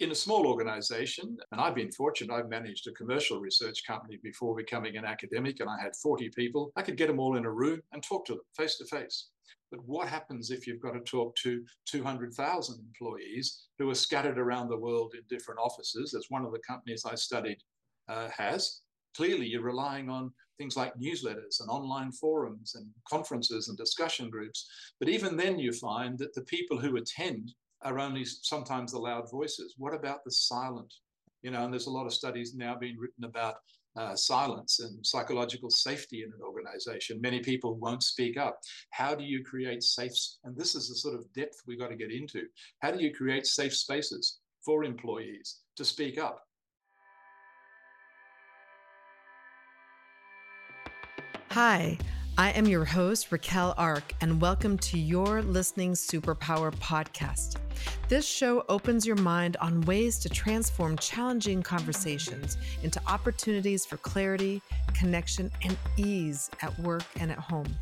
in a small organization, and I've been fortunate, I've managed a commercial research company before becoming an academic, and I had 40 people. I could get them all in a room and talk to them face to face. But what happens if you've got to talk to 200,000 employees who are scattered around the world in different offices, as one of the companies I studied uh, has? Clearly, you're relying on things like newsletters and online forums and conferences and discussion groups. But even then, you find that the people who attend are only sometimes the loud voices. What about the silent? You know, and there's a lot of studies now being written about uh, silence and psychological safety in an organization. Many people won't speak up. How do you create safe? And this is the sort of depth we've got to get into. How do you create safe spaces for employees to speak up? Hi. I am your host, Raquel Ark, and welcome to your Listening Superpower podcast. This show opens your mind on ways to transform challenging conversations into opportunities for clarity, connection, and ease at work and at home.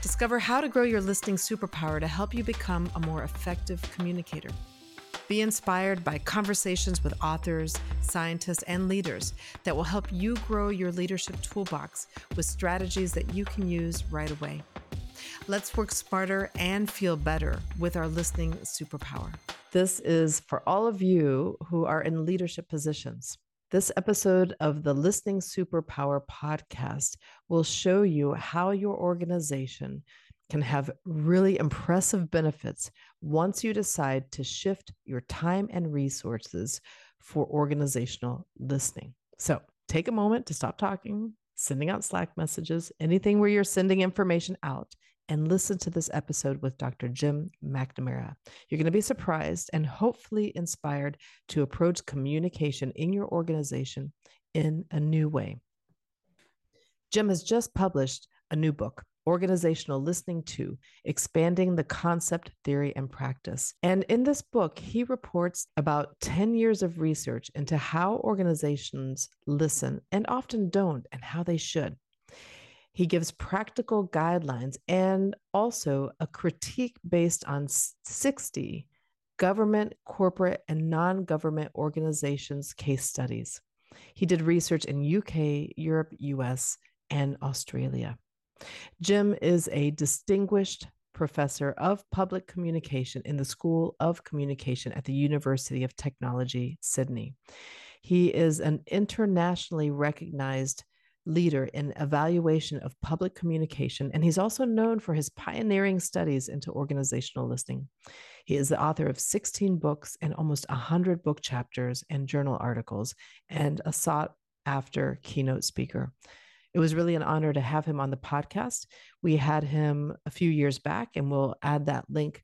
Discover how to grow your listening superpower to help you become a more effective communicator. Be inspired by conversations with authors, scientists, and leaders that will help you grow your leadership toolbox with strategies that you can use right away. Let's work smarter and feel better with our listening superpower. This is for all of you who are in leadership positions. This episode of the Listening Superpower podcast will show you how your organization can have really impressive benefits once you decide to shift your time and resources for organizational listening. So take a moment to stop talking, sending out Slack messages, anything where you're sending information out, and listen to this episode with Dr. Jim Macnamara. You're going to be surprised and hopefully inspired to approach communication in your organization in a new way. Jim has just published a new book Organizational Listening 2 Expanding the Concept, Theory, and Practice. And in this book, he reports about 10 years of research into how organizations listen and often don't, and how they should. He gives practical guidelines and also a critique based on 60 government, corporate, and non government organizations' case studies. He did research in UK, Europe, US, and Australia. Jim is a distinguished professor of public communication in the School of Communication at the University of Technology, Sydney. He is an internationally recognized leader in evaluation of public communication, and he's also known for his pioneering studies into organizational listening. He is the author of 16 books and almost 100 book chapters and journal articles, and a sought after keynote speaker it was really an honor to have him on the podcast. We had him a few years back, and we'll add that link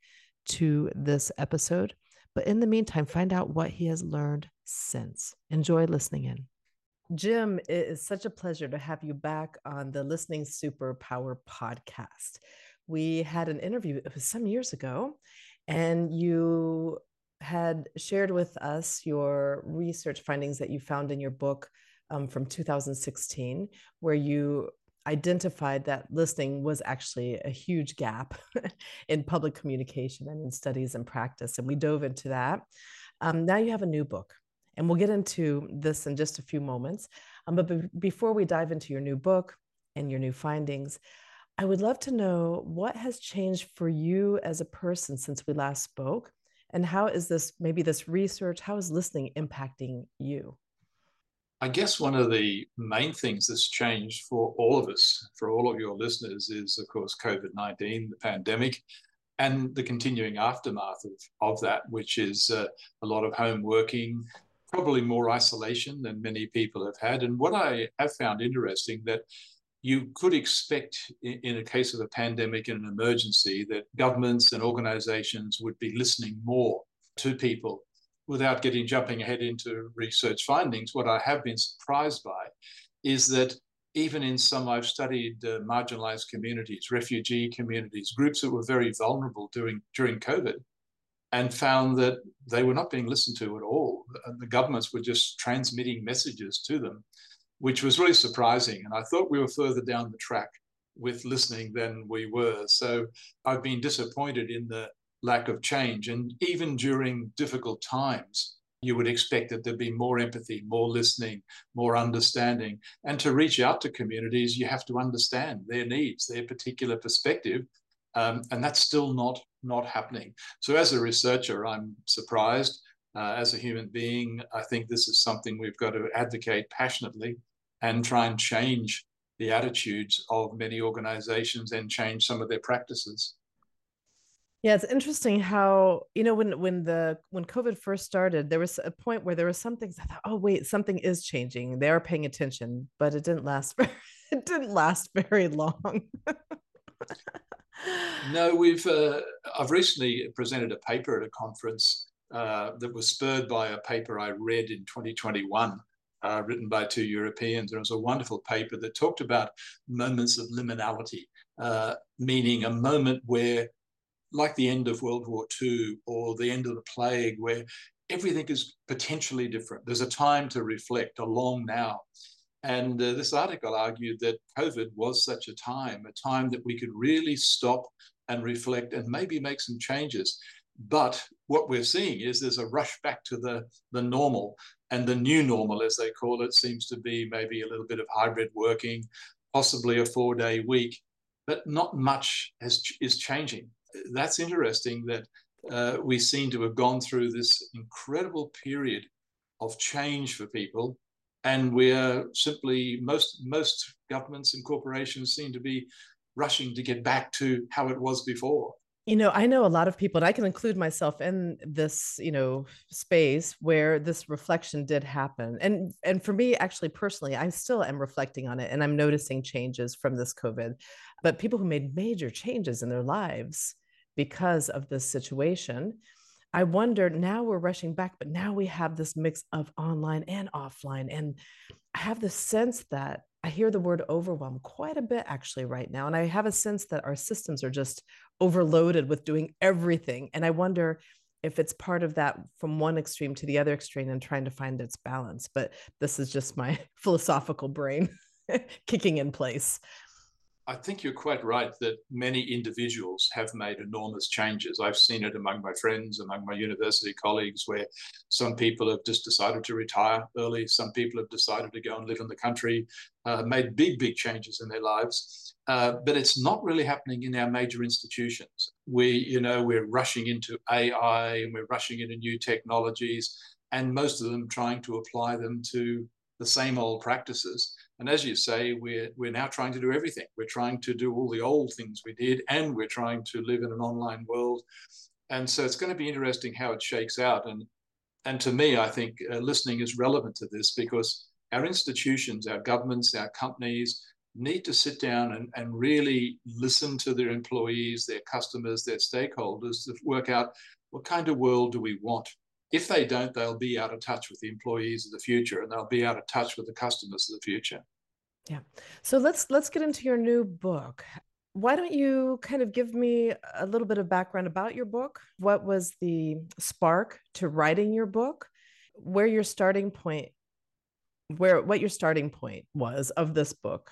to this episode. But in the meantime, find out what he has learned since. Enjoy listening in. Jim, it is such a pleasure to have you back on the Listening Superpower podcast. We had an interview, it was some years ago, and you had shared with us your research findings that you found in your book, um, from 2016, where you identified that listening was actually a huge gap in public communication and in studies and practice. And we dove into that. Um, now you have a new book, and we'll get into this in just a few moments. Um, but be- before we dive into your new book and your new findings, I would love to know what has changed for you as a person since we last spoke, and how is this maybe this research, how is listening impacting you? I guess one of the main things that's changed for all of us, for all of your listeners, is of course COVID 19, the pandemic, and the continuing aftermath of, of that, which is uh, a lot of home working, probably more isolation than many people have had. And what I have found interesting that you could expect in, in a case of a pandemic and an emergency that governments and organizations would be listening more to people without getting jumping ahead into research findings, what I have been surprised by is that even in some I've studied uh, marginalized communities, refugee communities, groups that were very vulnerable during during COVID, and found that they were not being listened to at all. The governments were just transmitting messages to them, which was really surprising. And I thought we were further down the track with listening than we were. So I've been disappointed in the lack of change. And even during difficult times, you would expect that there'd be more empathy, more listening, more understanding. And to reach out to communities, you have to understand their needs, their particular perspective. Um, and that's still not, not happening. So, as a researcher, I'm surprised. Uh, as a human being, I think this is something we've got to advocate passionately and try and change the attitudes of many organizations and change some of their practices. Yeah, it's interesting how you know when when the when COVID first started, there was a point where there was some things I thought, oh wait, something is changing. They are paying attention, but it didn't last. It didn't last very long. no, we've uh, I've recently presented a paper at a conference uh, that was spurred by a paper I read in 2021. Uh, written by two Europeans. And it was a wonderful paper that talked about moments of liminality, uh, meaning a moment where like the end of World War II or the end of the plague, where everything is potentially different. There's a time to reflect, a long now. And uh, this article argued that COVID was such a time, a time that we could really stop and reflect and maybe make some changes. But what we're seeing is there's a rush back to the, the normal. And the new normal, as they call it, seems to be maybe a little bit of hybrid working, possibly a four day week, but not much has, is changing that's interesting that uh, we seem to have gone through this incredible period of change for people. And we're simply most most governments and corporations seem to be rushing to get back to how it was before. You know i know a lot of people and i can include myself in this you know space where this reflection did happen. And and for me actually personally i still am reflecting on it and i'm noticing changes from this covid. But people who made major changes in their lives because of this situation. I wonder now we're rushing back, but now we have this mix of online and offline. And I have the sense that I hear the word overwhelm quite a bit actually right now. And I have a sense that our systems are just overloaded with doing everything. And I wonder if it's part of that from one extreme to the other extreme and trying to find its balance. But this is just my philosophical brain kicking in place. I think you're quite right that many individuals have made enormous changes. I've seen it among my friends, among my university colleagues, where some people have just decided to retire early, some people have decided to go and live in the country, uh, made big, big changes in their lives. Uh, but it's not really happening in our major institutions. We, you know, we're rushing into AI and we're rushing into new technologies, and most of them trying to apply them to the same old practices and as you say, we're, we're now trying to do everything. We're trying to do all the old things we did, and we're trying to live in an online world. And so it's going to be interesting how it shakes out. And, and to me, I think uh, listening is relevant to this because our institutions, our governments, our companies need to sit down and, and really listen to their employees, their customers, their stakeholders to work out what kind of world do we want if they don't, they'll be out of touch with the employees of the future and they'll be out of touch with the customers of the future. Yeah. So let's let's get into your new book. Why don't you kind of give me a little bit of background about your book? What was the spark to writing your book? Where your starting point where what your starting point was of this book?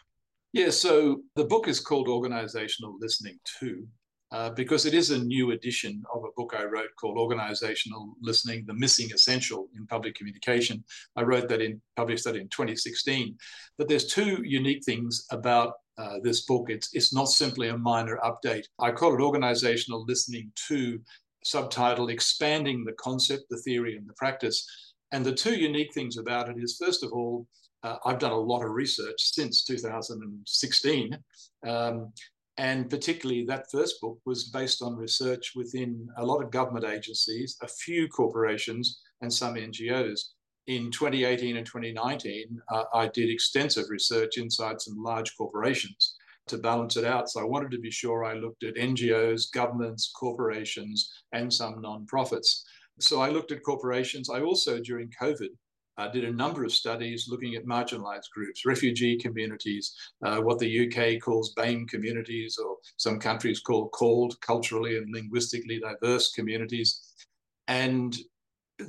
Yeah, so the book is called Organizational Listening 2 uh, because it is a new edition of a book I wrote called Organizational Listening, The Missing Essential in Public Communication. I wrote that in, published that in 2016. But there's two unique things about uh, this book. It's, it's not simply a minor update. I call it Organizational Listening 2, subtitle Expanding the Concept, the Theory, and the Practice. And the two unique things about it is, first of all, uh, I've done a lot of research since 2016. Um, and particularly that first book was based on research within a lot of government agencies, a few corporations, and some NGOs. In 2018 and 2019, uh, I did extensive research inside some large corporations to balance it out. So I wanted to be sure I looked at NGOs, governments, corporations, and some nonprofits. So I looked at corporations. I also, during COVID, uh, did a number of studies looking at marginalized groups, refugee communities, uh, what the UK calls BAME communities, or some countries call called culturally and linguistically diverse communities. And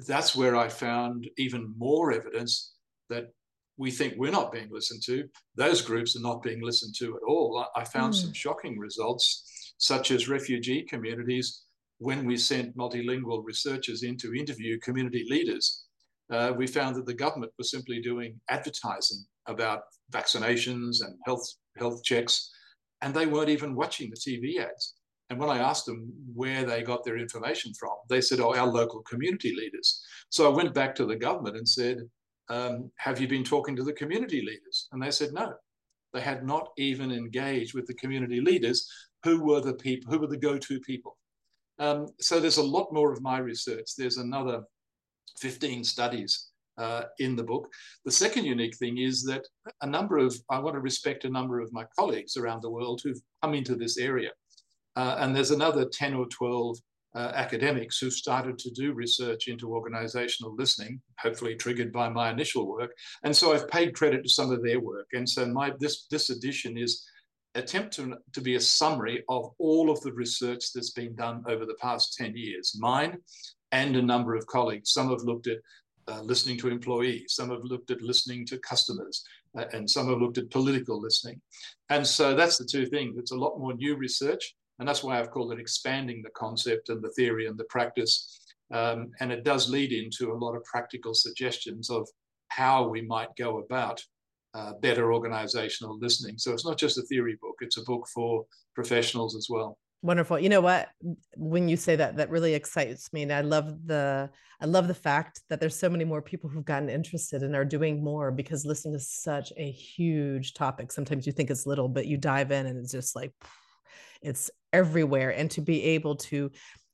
that's where I found even more evidence that we think we're not being listened to. Those groups are not being listened to at all. I found mm. some shocking results, such as refugee communities. When we sent multilingual researchers in to interview community leaders, uh, we found that the government was simply doing advertising about vaccinations and health health checks, and they weren't even watching the TV ads. And when I asked them where they got their information from, they said, "Oh, our local community leaders." So I went back to the government and said, um, "Have you been talking to the community leaders?" And they said, "No." They had not even engaged with the community leaders, who were the people, who were the go-to people. Um, so there's a lot more of my research. There's another 15 studies uh, in the book. The second unique thing is that a number of, I want to respect a number of my colleagues around the world who've come into this area. Uh, and there's another 10 or 12 uh, academics who've started to do research into organizational listening, hopefully triggered by my initial work. And so I've paid credit to some of their work. And so my this this edition is attempt to, to be a summary of all of the research that's been done over the past 10 years, mine and a number of colleagues. Some have looked at uh, listening to employees, some have looked at listening to customers, uh, and some have looked at political listening. And so that's the two things. It's a lot more new research, and that's why I've called it expanding the concept and the theory and the practice. Um, and it does lead into a lot of practical suggestions of how we might go about uh, better organizational listening. So it's not just a theory book, it's a book for professionals as well. Wonderful. You know what? When you say that, that really excites me. And I love the I love the fact that there's so many more people who've gotten interested and are doing more because listening is such a huge topic. Sometimes you think it's little, but you dive in and it's just like it's everywhere. And to be able to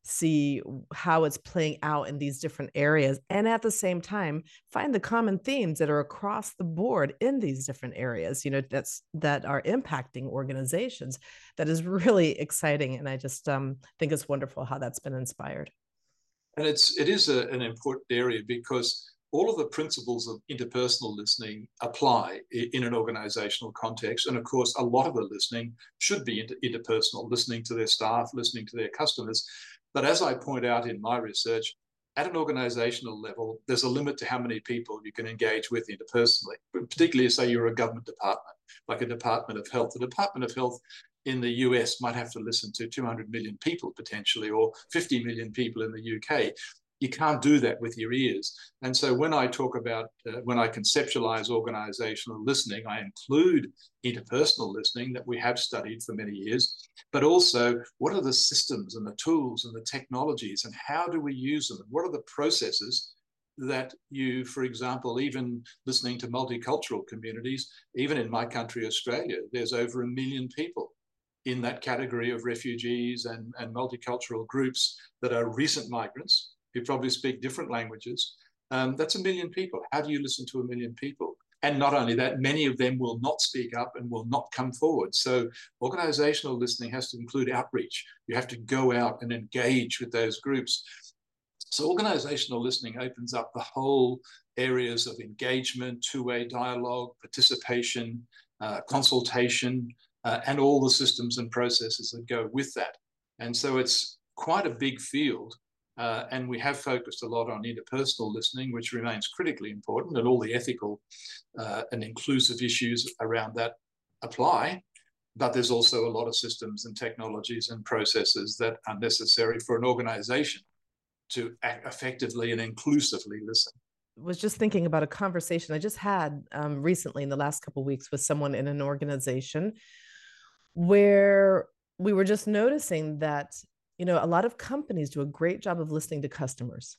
see how it's playing out in these different areas and at the same time find the common themes that are across the board in these different areas you know that's that are impacting organizations that is really exciting and i just um, think it's wonderful how that's been inspired and it's it is a, an important area because all of the principles of interpersonal listening apply in an organizational context. And of course, a lot of the listening should be inter- interpersonal, listening to their staff, listening to their customers. But as I point out in my research, at an organizational level, there's a limit to how many people you can engage with interpersonally, particularly say you're a government department, like a Department of Health. The Department of Health in the US might have to listen to 200 million people potentially, or 50 million people in the UK you can't do that with your ears. And so when I talk about, uh, when I conceptualize organizational listening, I include interpersonal listening that we have studied for many years, but also what are the systems and the tools and the technologies and how do we use them? What are the processes that you, for example, even listening to multicultural communities, even in my country, Australia, there's over a million people in that category of refugees and, and multicultural groups that are recent migrants who probably speak different languages. Um, that's a million people. How do you listen to a million people? And not only that, many of them will not speak up and will not come forward. So, organizational listening has to include outreach. You have to go out and engage with those groups. So, organizational listening opens up the whole areas of engagement, two way dialogue, participation, uh, consultation, uh, and all the systems and processes that go with that. And so, it's quite a big field. Uh, and we have focused a lot on interpersonal listening, which remains critically important, and all the ethical uh, and inclusive issues around that apply. But there's also a lot of systems and technologies and processes that are necessary for an organization to effectively and inclusively listen was just thinking about a conversation I just had um, recently in the last couple weeks with someone in an organization where we were just noticing that you know, a lot of companies do a great job of listening to customers.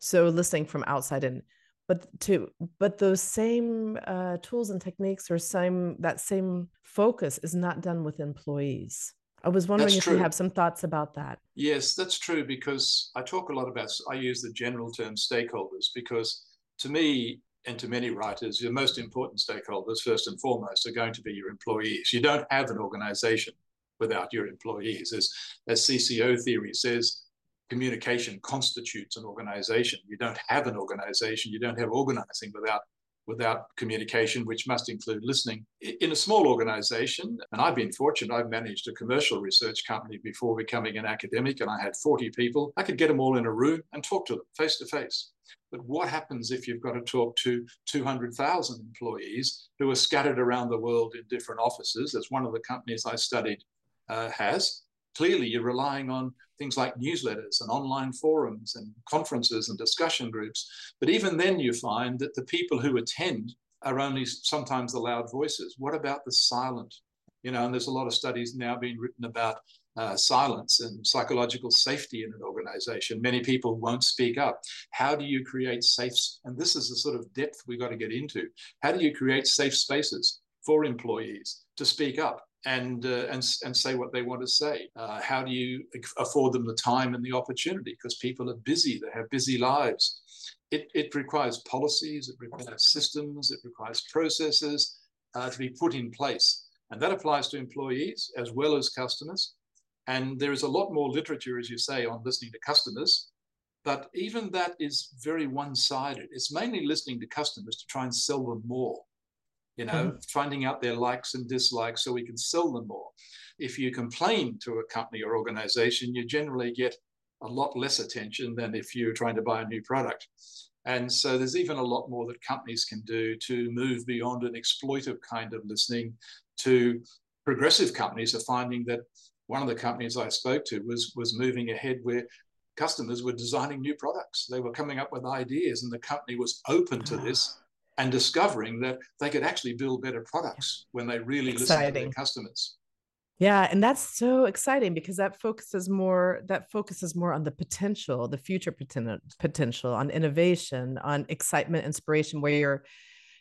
So listening from outside in, but to but those same uh, tools and techniques or same that same focus is not done with employees. I was wondering that's if true. you have some thoughts about that. Yes, that's true because I talk a lot about I use the general term stakeholders because to me and to many writers, your most important stakeholders, first and foremost, are going to be your employees. You don't have an organization without your employees. As, as CCO theory says, communication constitutes an organization. You don't have an organization, you don't have organizing without without communication, which must include listening. In a small organization, and I've been fortunate, I've managed a commercial research company before becoming an academic, and I had 40 people. I could get them all in a room and talk to them face to face. But what happens if you've got to talk to 200,000 employees who are scattered around the world in different offices? As one of the companies I studied uh, has. clearly you're relying on things like newsletters and online forums and conferences and discussion groups. But even then, you find that the people who attend are only sometimes the loud voices. What about the silent? You know, and there's a lot of studies now being written about uh, silence and psychological safety in an organization. Many people won't speak up. How do you create safe? And this is the sort of depth we've got to get into. How do you create safe spaces for employees to speak up? And uh, and and say what they want to say. Uh, how do you afford them the time and the opportunity? Because people are busy; they have busy lives. It it requires policies, it requires systems, it requires processes uh, to be put in place, and that applies to employees as well as customers. And there is a lot more literature, as you say, on listening to customers. But even that is very one sided. It's mainly listening to customers to try and sell them more you know, mm-hmm. finding out their likes and dislikes so we can sell them more. If you complain to a company or organization, you generally get a lot less attention than if you're trying to buy a new product. And so there's even a lot more that companies can do to move beyond an exploitive kind of listening to progressive companies are finding that one of the companies I spoke to was was moving ahead where customers were designing new products. They were coming up with ideas and the company was open to this and discovering that they could actually build better products when they really exciting. listen to their customers. Yeah, and that's so exciting because that focuses more that focuses more on the potential, the future potential, on innovation, on excitement, inspiration, where your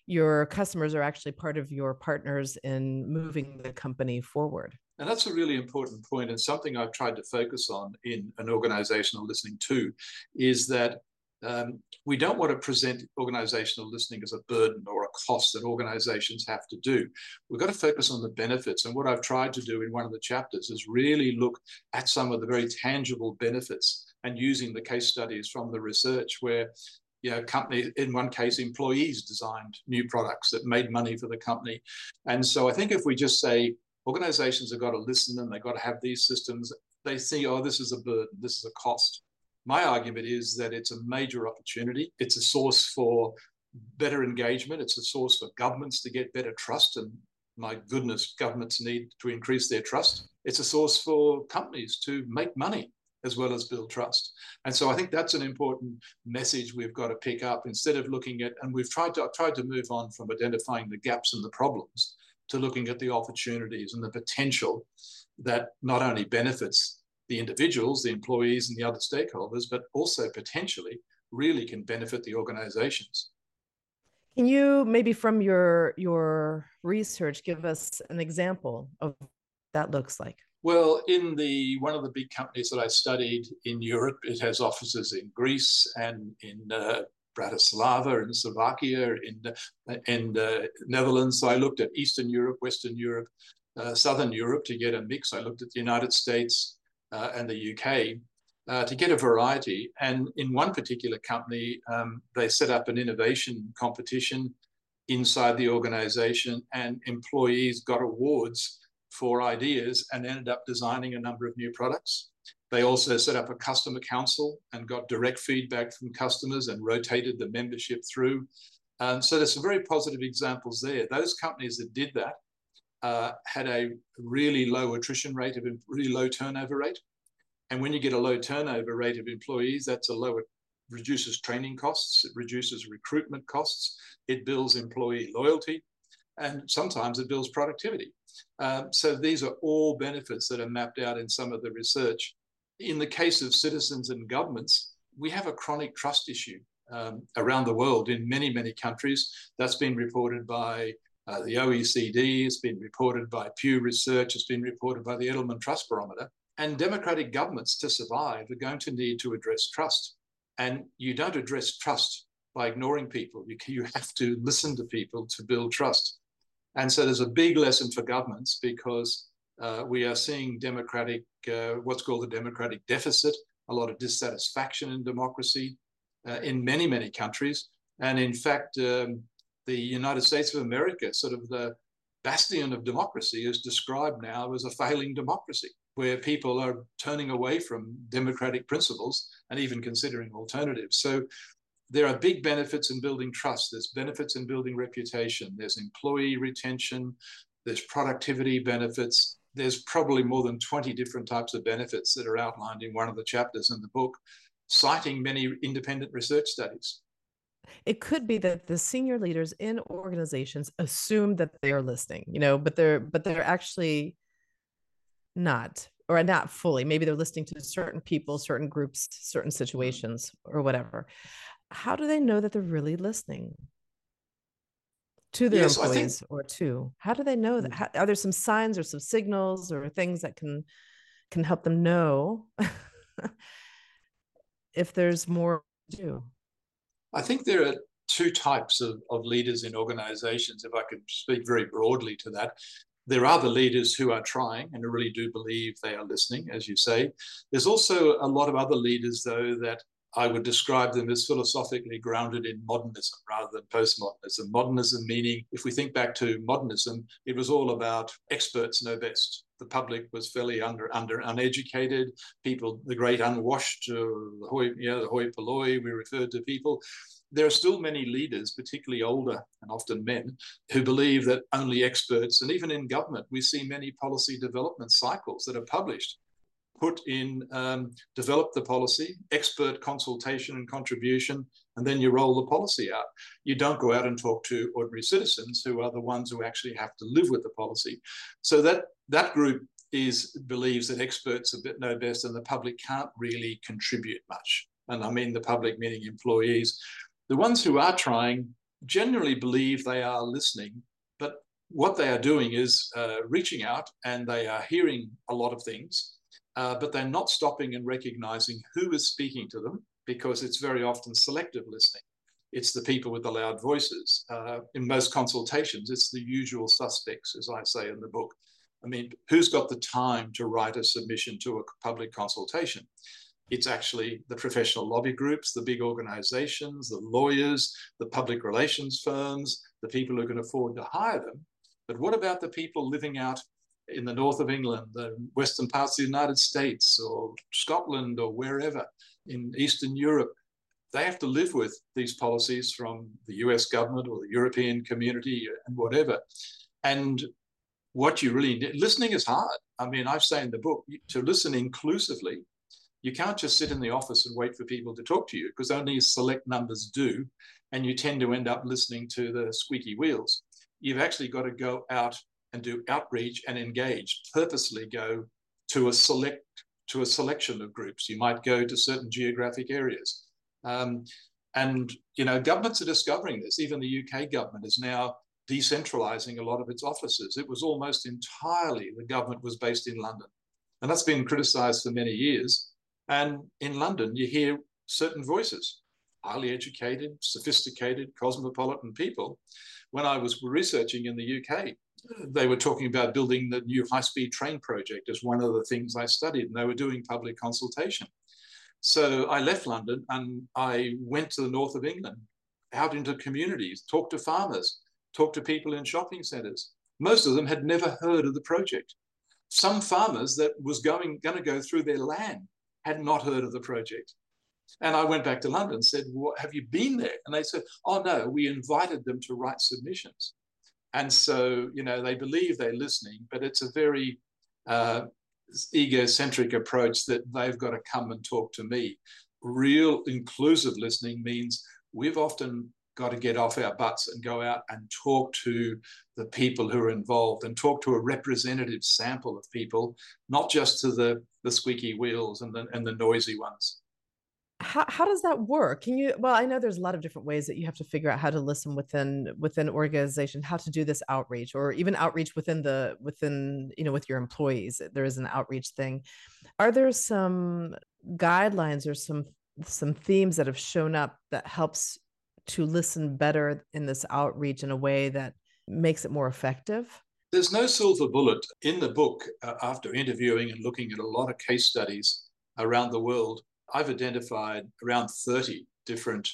your customers are actually part of your partners in moving the company forward. And that's a really important point, and something I've tried to focus on in an organizational listening too, is that um, we don't want to present organizational listening as a burden or a cost that organizations have to do. We've got to focus on the benefits. And what I've tried to do in one of the chapters is really look at some of the very tangible benefits and using the case studies from the research where you know, company, in one case, employees designed new products that made money for the company. And so I think if we just say organizations have got to listen and they've got to have these systems, they see, oh, this is a burden, this is a cost. My argument is that it's a major opportunity. It's a source for better engagement. It's a source for governments to get better trust. And my goodness, governments need to increase their trust. It's a source for companies to make money as well as build trust. And so I think that's an important message we've got to pick up instead of looking at, and we've tried to, tried to move on from identifying the gaps and the problems to looking at the opportunities and the potential that not only benefits the individuals, the employees, and the other stakeholders, but also potentially really can benefit the organizations. Can you maybe from your your research give us an example of that looks like? Well, in the one of the big companies that I studied in Europe, it has offices in Greece and in uh, Bratislava in Slovakia, in in uh, Netherlands. So I looked at Eastern Europe, Western Europe, uh, Southern Europe to get a mix. I looked at the United States, uh, and the UK uh, to get a variety. And in one particular company, um, they set up an innovation competition inside the organization, and employees got awards for ideas and ended up designing a number of new products. They also set up a customer council and got direct feedback from customers and rotated the membership through. Um, so there's some very positive examples there. Those companies that did that uh, had a really low attrition rate, of really low turnover rate. And when you get a low turnover rate of employees, that's a lower reduces training costs, it reduces recruitment costs, it builds employee loyalty, and sometimes it builds productivity. Um, so these are all benefits that are mapped out in some of the research. In the case of citizens and governments, we have a chronic trust issue um, around the world in many, many countries. That's been reported by uh, the OECD, it's been reported by Pew Research, it's been reported by the Edelman Trust Barometer. And democratic governments to survive are going to need to address trust. And you don't address trust by ignoring people. You, you have to listen to people to build trust. And so there's a big lesson for governments because uh, we are seeing democratic, uh, what's called a democratic deficit, a lot of dissatisfaction in democracy uh, in many, many countries. And in fact, um, the United States of America, sort of the bastion of democracy, is described now as a failing democracy, where people are turning away from democratic principles and even considering alternatives. So there are big benefits in building trust. There's benefits in building reputation. There's employee retention. There's productivity benefits. there's probably more than 20 different types of benefits that are outlined in one of the chapters in the book, citing many independent research studies. It could be that the senior leaders in organizations assume that they are listening, you know, but they're but they're actually not or not fully. Maybe they're listening to certain people, certain groups, certain mm-hmm. situations, or whatever. How do they know that they're really listening? to their yes, employees think, or to how do they know that mm. how, are there some signs or some signals or things that can can help them know if there's more to do i think there are two types of, of leaders in organizations if i could speak very broadly to that. There are the leaders who are trying and who really do believe they are listening as you say. There's also a lot of other leaders though that I would describe them as philosophically grounded in modernism rather than postmodernism. Modernism meaning, if we think back to modernism, it was all about experts know best. The public was fairly under, under uneducated. People, the great unwashed, uh, the hoi, the hoi polloi, we referred to people. There are still many leaders, particularly older and often men, who believe that only experts, and even in government, we see many policy development cycles that are published put in, um, develop the policy, expert consultation and contribution, and then you roll the policy out. You don't go out and talk to ordinary citizens who are the ones who actually have to live with the policy. So that that group is believes that experts know best and the public can't really contribute much. And I mean the public meaning employees. The ones who are trying generally believe they are listening, but what they are doing is uh, reaching out and they are hearing a lot of things uh, but they're not stopping and recognizing who is speaking to them because it's very often selective listening. It's the people with the loud voices. Uh, in most consultations, it's the usual suspects, as I say in the book. I mean, who's got the time to write a submission to a public consultation? It's actually the professional lobby groups, the big organizations, the lawyers, the public relations firms, the people who can afford to hire them. But what about the people living out in the north of England, the western parts of the United States, or Scotland, or wherever in Eastern Europe, they have to live with these policies from the US government or the European community and whatever. And what you really need, listening is hard. I mean, I say in the book to listen inclusively, you can't just sit in the office and wait for people to talk to you because only select numbers do. And you tend to end up listening to the squeaky wheels. You've actually got to go out and do outreach and engage, purposely go to a select to a selection of groups. You might go to certain geographic areas. Um, and you know, governments are discovering this. Even the UK government is now decentralizing a lot of its offices. It was almost entirely the government was based in London. And that's been criticized for many years. And in London, you hear certain voices, highly educated, sophisticated, cosmopolitan people. When I was researching in the UK, they were talking about building the new high speed train project as one of the things I studied, and they were doing public consultation. So I left London and I went to the north of England, out into communities, talked to farmers, talked to people in shopping centres. Most of them had never heard of the project. Some farmers that was going going to go through their land had not heard of the project. And I went back to London and said, well, Have you been there? And they said, Oh, no, we invited them to write submissions. And so, you know, they believe they're listening, but it's a very uh, egocentric approach that they've got to come and talk to me. Real inclusive listening means we've often got to get off our butts and go out and talk to the people who are involved and talk to a representative sample of people, not just to the, the squeaky wheels and the, and the noisy ones how, how does that work? Can you well i know there's a lot of different ways that you have to figure out how to listen within within organization how to do this outreach or even outreach within the within you know with your employees there is an outreach thing. Are there some guidelines or some some themes that have shown up that helps to listen better in this outreach in a way that makes it more effective? There's no silver bullet in the book uh, after interviewing and looking at a lot of case studies around the world I've identified around 30 different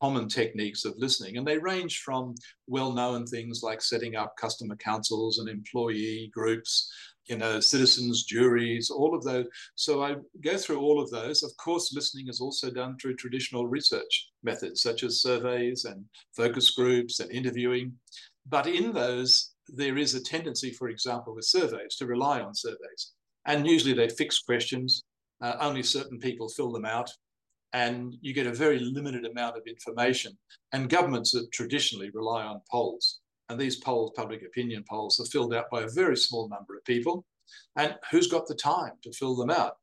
common techniques of listening, and they range from well known things like setting up customer councils and employee groups, you know, citizens, juries, all of those. So I go through all of those. Of course, listening is also done through traditional research methods such as surveys and focus groups and interviewing. But in those, there is a tendency, for example, with surveys to rely on surveys. And usually they're fixed questions. Uh, only certain people fill them out. And you get a very limited amount of information. And governments that traditionally rely on polls. And these polls, public opinion polls, are filled out by a very small number of people. And who's got the time to fill them out?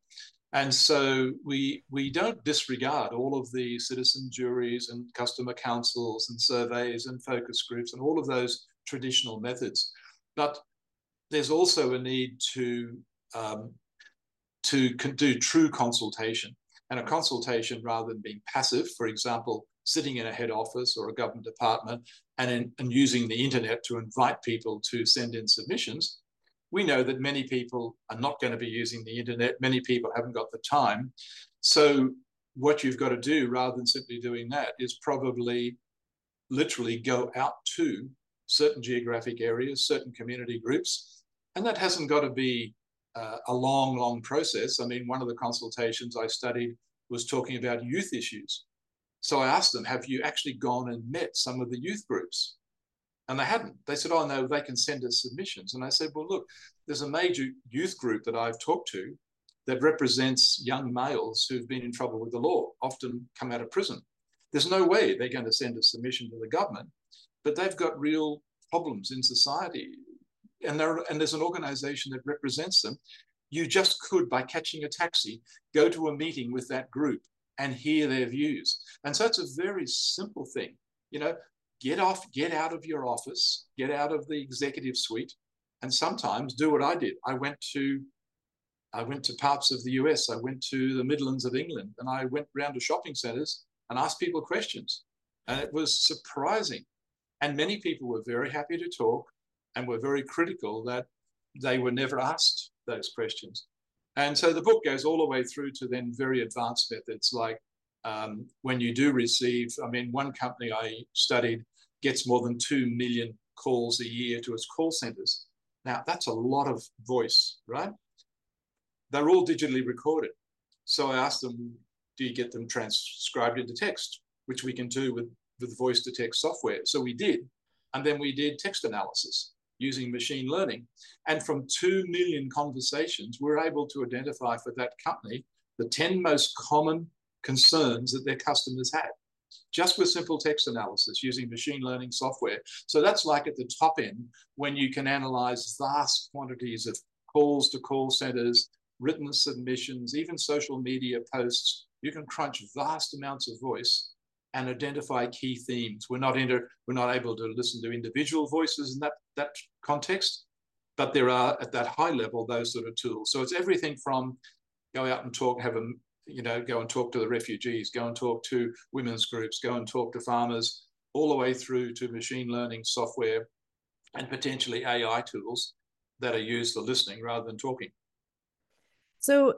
And so we, we don't disregard all of the citizen juries and customer councils and surveys and focus groups and all of those traditional methods. But there's also a need to, um, to do true consultation. And a consultation, rather than being passive, for example, sitting in a head office or a government department and, in, and using the internet to invite people to send in submissions, we know that many people are not going to be using the internet. Many people haven't got the time. So what you've got to do rather than simply doing that is probably literally go out to certain geographic areas, certain community groups. And that hasn't got to be uh, a long, long process. I mean, one of the consultations I studied was talking about youth issues. So I asked them, have you actually gone and met some of the youth groups? And they hadn't. They said, oh, no, they can send us submissions. And I said, well, look, there's a major youth group that I've talked to that represents young males who've been in trouble with the law, often come out of prison. There's no way they're going to send a submission to the government, but they've got real problems in society. And, there, and there's an organization that represents them. You just could, by catching a taxi, go to a meeting with that group and hear their views. And so it's a very simple thing. You know, get off, get out of your office, get out of the executive suite, and sometimes do what I did. I went to I went to parts of the US, I went to the Midlands of England, and I went around to shopping centers and asked people questions. And it was surprising. And many people were very happy to talk and we were very critical that they were never asked those questions. And so the book goes all the way through to then very advanced methods like um, when you do receive, I mean, one company I studied gets more than 2 million calls a year to its call centers. Now, that's a lot of voice, right? They're all digitally recorded. So I asked them, do you get them transcribed into text, which we can do with, with voice to text software? So we did. And then we did text analysis using machine learning. And from 2 million conversations, we're able to identify for that company the 10 most common concerns that their customers had just with simple text analysis using machine learning software. So that's like at the top end when you can analyze vast quantities of calls to call centers, written submissions, even social media posts. You can crunch vast amounts of voice and identify key themes. We're not inter, we're not able to listen to individual voices in that, that context, but there are at that high level those sort of tools. So it's everything from go out and talk, have a you know, go and talk to the refugees, go and talk to women's groups, go and talk to farmers, all the way through to machine learning software and potentially AI tools that are used for listening rather than talking. So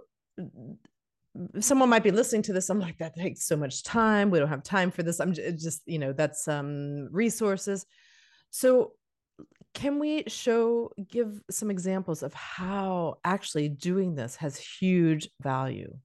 someone might be listening to this i'm like that takes so much time we don't have time for this i'm just you know that's um resources. So can we show give some examples of how actually doing this has huge value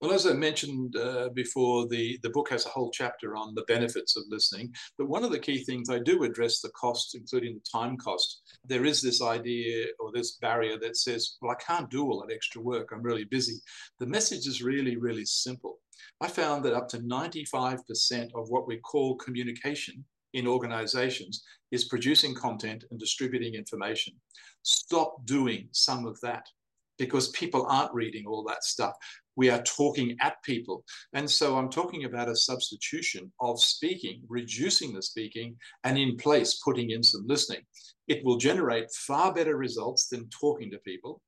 well, as I mentioned uh, before, the, the book has a whole chapter on the benefits of listening. But one of the key things I do address the cost, including the time cost. There is this idea or this barrier that says, well, I can't do all that extra work. I'm really busy. The message is really, really simple. I found that up to 95% of what we call communication in organizations is producing content and distributing information. Stop doing some of that because people aren't reading all that stuff we are talking at people. And so I'm talking about a substitution of speaking, reducing the speaking, and in place putting in some listening. It will generate far better results than talking to people.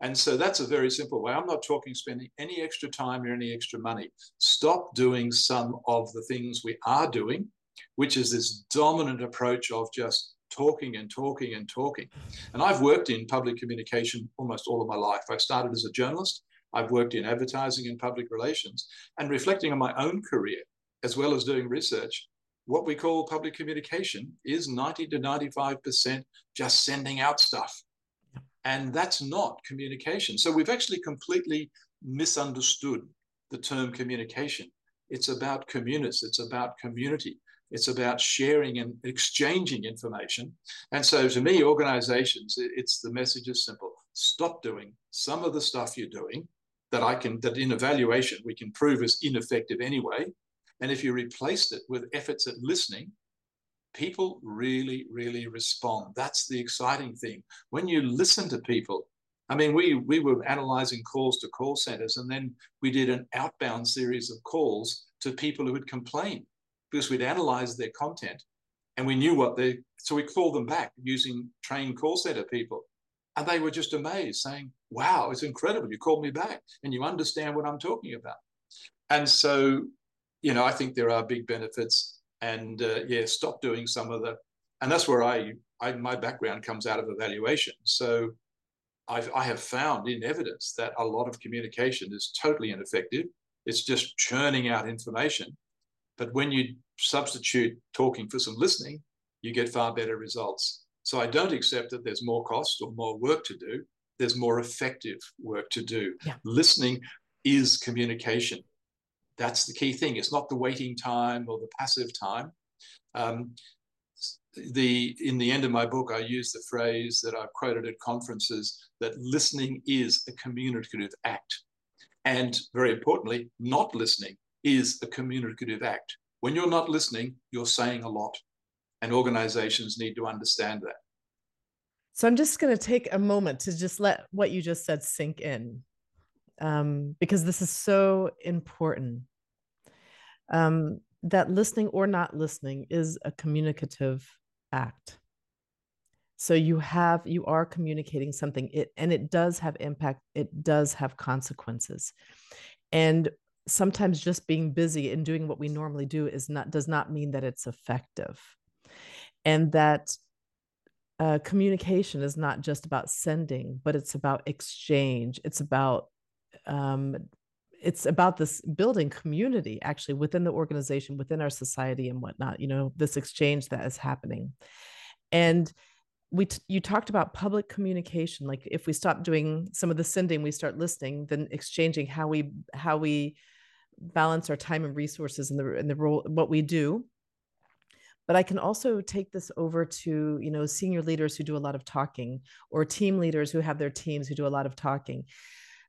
And so that's a very simple way. I'm not talking spending any extra time or any extra money. Stop doing some of the things we are doing, which is this dominant approach of just talking and talking and talking. And I've worked in public communication almost all of my life. I started as a journalist. I've worked in advertising and public relations and reflecting on my own career, as well as doing research. What we call public communication is 90 to 95% just sending out stuff. And that's not communication. So we've actually completely misunderstood the term communication. It's about communities, it's about community. It's about sharing and exchanging information. And so to me, organizations, it's the message is simple. Stop doing some of the stuff you're doing that I can, that in evaluation, we can prove is ineffective anyway. And if you replaced it with efforts at listening, people really, really respond. That's the exciting thing. When you listen to people, I mean, we, we were analyzing calls to call centers, and then we did an outbound series of calls to people who had complained because we'd analyzed their content and we knew what they, so we called them back using trained call center people. And they were just amazed, saying, Wow, it's incredible. You called me back and you understand what I'm talking about. And so, you know, I think there are big benefits. And uh, yeah, stop doing some of the, and that's where I, I my background comes out of evaluation. So I've, I have found in evidence that a lot of communication is totally ineffective. It's just churning out information. But when you substitute talking for some listening, you get far better results. So I don't accept that there's more cost or more work to do. There's more effective work to do. Yeah. Listening is communication. That's the key thing. It's not the waiting time or the passive time. Um, the in the end of my book, I use the phrase that I've quoted at conferences that listening is a communicative act. And very importantly, not listening is a communicative act. When you're not listening, you're saying a lot. And organizations need to understand that. So I'm just going to take a moment to just let what you just said sink in, um, because this is so important. Um, that listening or not listening is a communicative act so you have you are communicating something it and it does have impact it does have consequences and sometimes just being busy and doing what we normally do is not does not mean that it's effective. And that uh, communication is not just about sending but it's about exchange. It's about um, it's about this building community actually within the organization within our society and whatnot you know this exchange that is happening. And we t- you talked about public communication like if we stop doing some of the sending we start listening then exchanging how we how we balance our time and resources and the and the role what we do. But i can also take this over to you know senior leaders who do a lot of talking or team leaders who have their teams who do a lot of talking.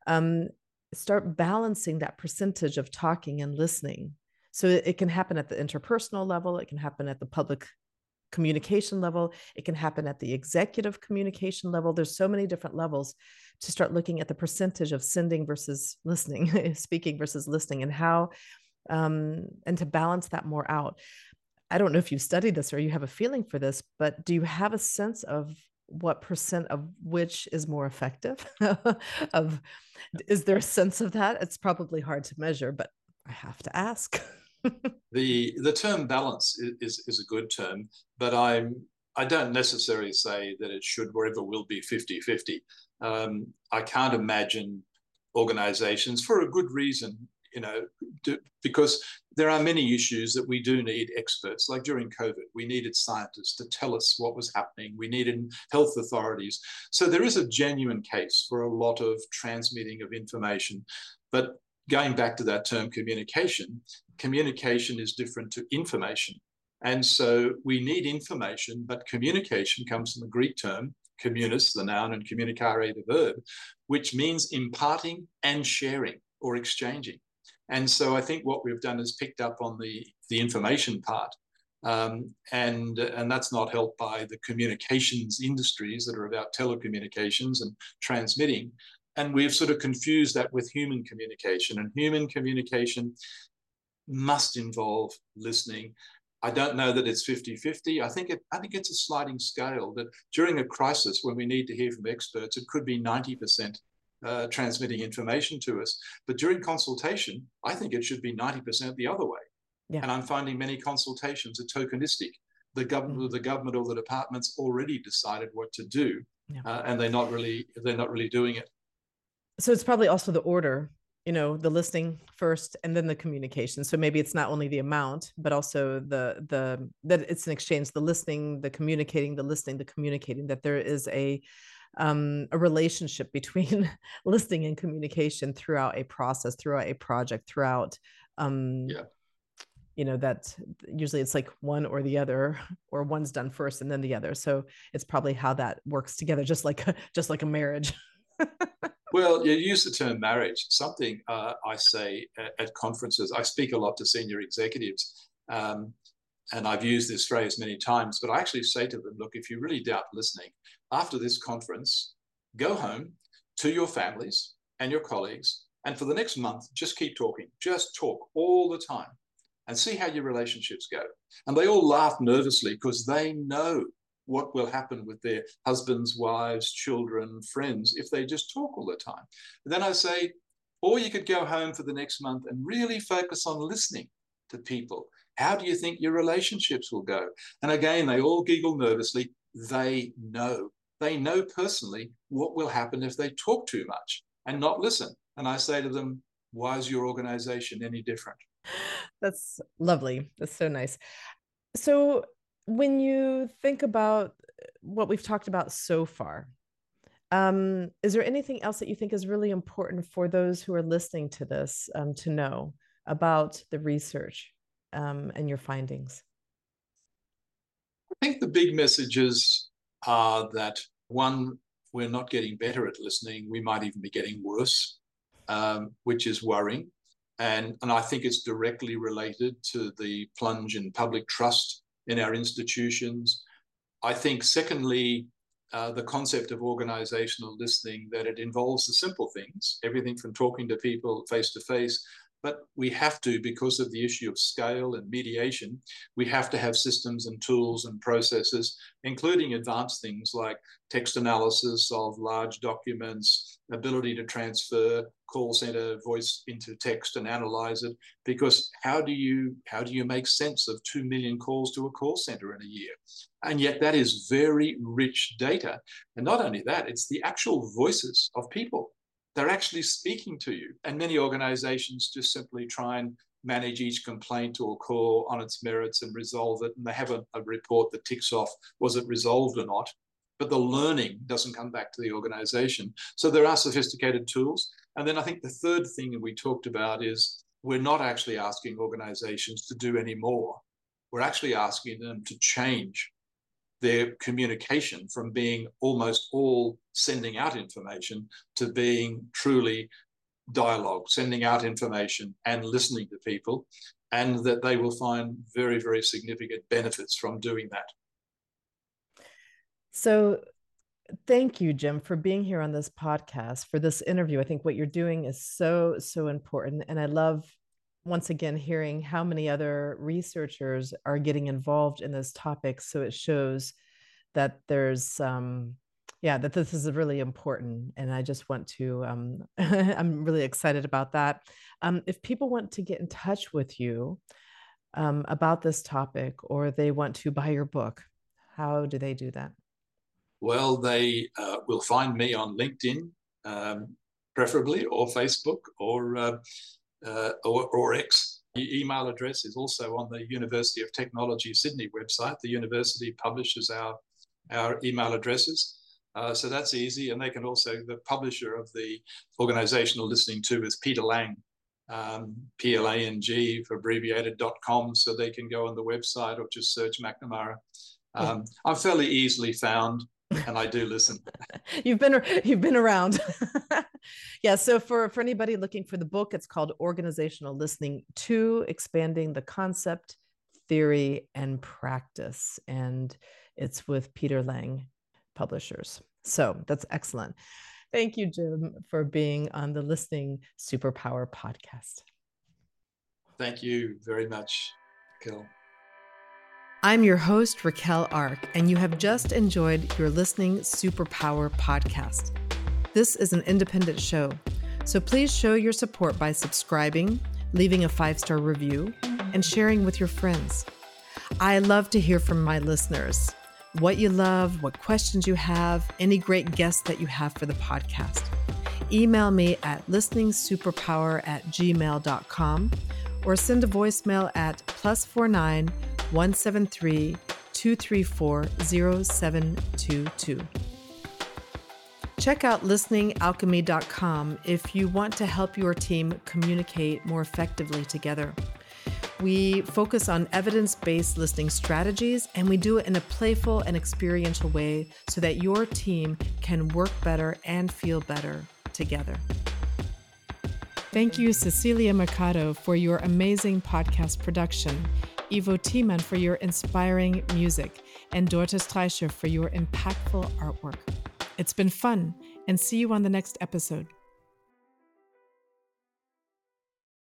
Um, start balancing that percentage of talking and listening. So it can happen at the interpersonal level it can happen at the public communication level it can happen at the executive communication level. There's so many different levels to start looking at the percentage of sending versus listening speaking versus listening and how um, and to balance that more out. I don't know if you've studied this or you have a feeling for this but do you have a sense of what percent of which is more effective? Of is there a sense of that? It's probably hard to measure but i have to ask the the term balance is, is a good term, but I'm I don't necessarily say that it should or ever will be 50-50. Um, I can't imagine organizations for a good reason, you know, do, because there are many issues that we do need experts. Like during COVID, we needed scientists to tell us what was happening. We needed health authorities. So there is a genuine case for a lot of transmitting of information. But going back to that term communication, communication is different to information. And so we need information, but communication comes from the Greek term communis, the noun, and communicare, the verb, which means imparting and sharing or exchanging. And so I think what we've done is picked up on the, the information part. Um, and, and that's not helped by the communications industries that are about telecommunications and transmitting. And we've sort of confused that with human communication. And human communication must involve listening. I don't know that it's 50-50. I think it, I think it's a sliding scale that during a crisis when we need to hear from experts, it could be 90% uh, transmitting information to us. But during consultation, I think it should be 90% the other way. Yeah. And I'm finding many consultations are tokenistic. The government, mm-hmm. the government or the departments already decided what to do, yeah. uh, and they're not really they're not really doing it. So it's probably also the order you know the listening first and then the communication. So maybe it's not only the amount but also the the that it's an exchange the listening the communicating the listening the communicating that there is a um, a relationship between listening and communication throughout a process throughout a project throughout um, yeah. you know that usually it's like one or the other or one's done first and then the other. So it's probably how that works together just like just like a marriage well you use the term marriage. Something uh, i say at, at, conferences. I speak a lot to senior executives um, and i've used this phrase many times but i actually say to them look if you really doubt listening after this conference go home to your families and your colleagues and for the next month just keep talking. Just talk all the time and see how your relationships go. And they all laugh nervously because they know what will happen with their husbands, wives, children, friends if they just talk all the time. And then I say, or you could go home for the next month and really focus on listening to people. How do you think your relationships will go? And again, they all giggle nervously. They know. They know personally what will happen if they talk too much and not listen. And I say to them, why is your organization any different? That's lovely. That's so nice. So, when you think about what we've talked about so far, um, is there anything else that you think is really important for those who are listening to this um, to know about the research um, and your findings? I think the big messages are that one, we're not getting better at listening. We might even be getting worse, um, which is worrying. And, and I think it's directly related to the plunge in public trust in our institutions. I think, secondly, uh, the concept of organizational listening, that it involves the simple things, everything from talking to people face to face but we have to, because of the issue of scale and mediation, we have to have systems and tools and processes, including advanced things like text analysis of large documents, ability to transfer call center voice into text and analyze it. Because how do you how do you make sense of two million calls to a call center in a year? And yet that is very rich data. And not only that, it's the actual voices of people they're actually speaking to you. And many organizations just simply try and manage each complaint or call on its merits and resolve it. And they have a, a, report that ticks off was it resolved or not. But the learning doesn't come back to the organization. So there are sophisticated tools. And then I think the third thing that we talked about is we're not actually asking organizations to do any more. We're actually asking them to change their communication from being almost all sending out information to being truly dialogue, sending out information and listening to people, and that they will find very, very significant benefits from doing that. So, thank you, Jim, for being here on this podcast, for this interview. I think what you're doing is so, so important. And I love once again hearing how many other researchers are getting involved in this topic so it shows that there's um yeah that this is really important and i just want to um i'm really excited about that. Um if people want to get in touch with you um, about this topic or they want to buy your book how do they do that? Well they uh, will find me on linkedin um, preferably or facebook or uh, uh, or, or X. The email address is also on the University of Technology Sydney website. The university publishes our, our email addresses. Uh, so that's easy. And they can also, the publisher of the Organizational Listening 2 is Peter Lang, um, P-L-A-N-G for abbreviated.com. So they can go on the website or just search Macnamara. Um, I'm fairly easily found and I do listen. you've been you've been around. yeah. So for for anybody looking for the book, it's called Organizational Listening 2 Expanding the Concept, Theory, and Practice, and it's with Peter Lang Publishers. So that's excellent. Thank you, Jim, for being on the Listening Superpower podcast. Thank you very much, Kel. I'm your host, Raquel Ark, and you have just enjoyed your Listening Superpower podcast. This is an independent show, so please show your support by subscribing, leaving a five star review, and sharing with your friends. I love to hear from my listeners what you love, what questions you have, any great guests that you have for the podcast. Email me at listeningsuperpower at gmail.com or send a voicemail at plus four nine 173 234 0722. Check out listeningalchemy.com if you want to help your team communicate more effectively together. We focus on evidence based listening strategies and we do it in a playful and experiential way so that your team can work better and feel better together. Thank you, Cecilia Mercado, for your amazing podcast production, Ivo Thiemann for your inspiring music, and Dorte Streicher for your impactful artwork. It's been fun, and see you on the next episode.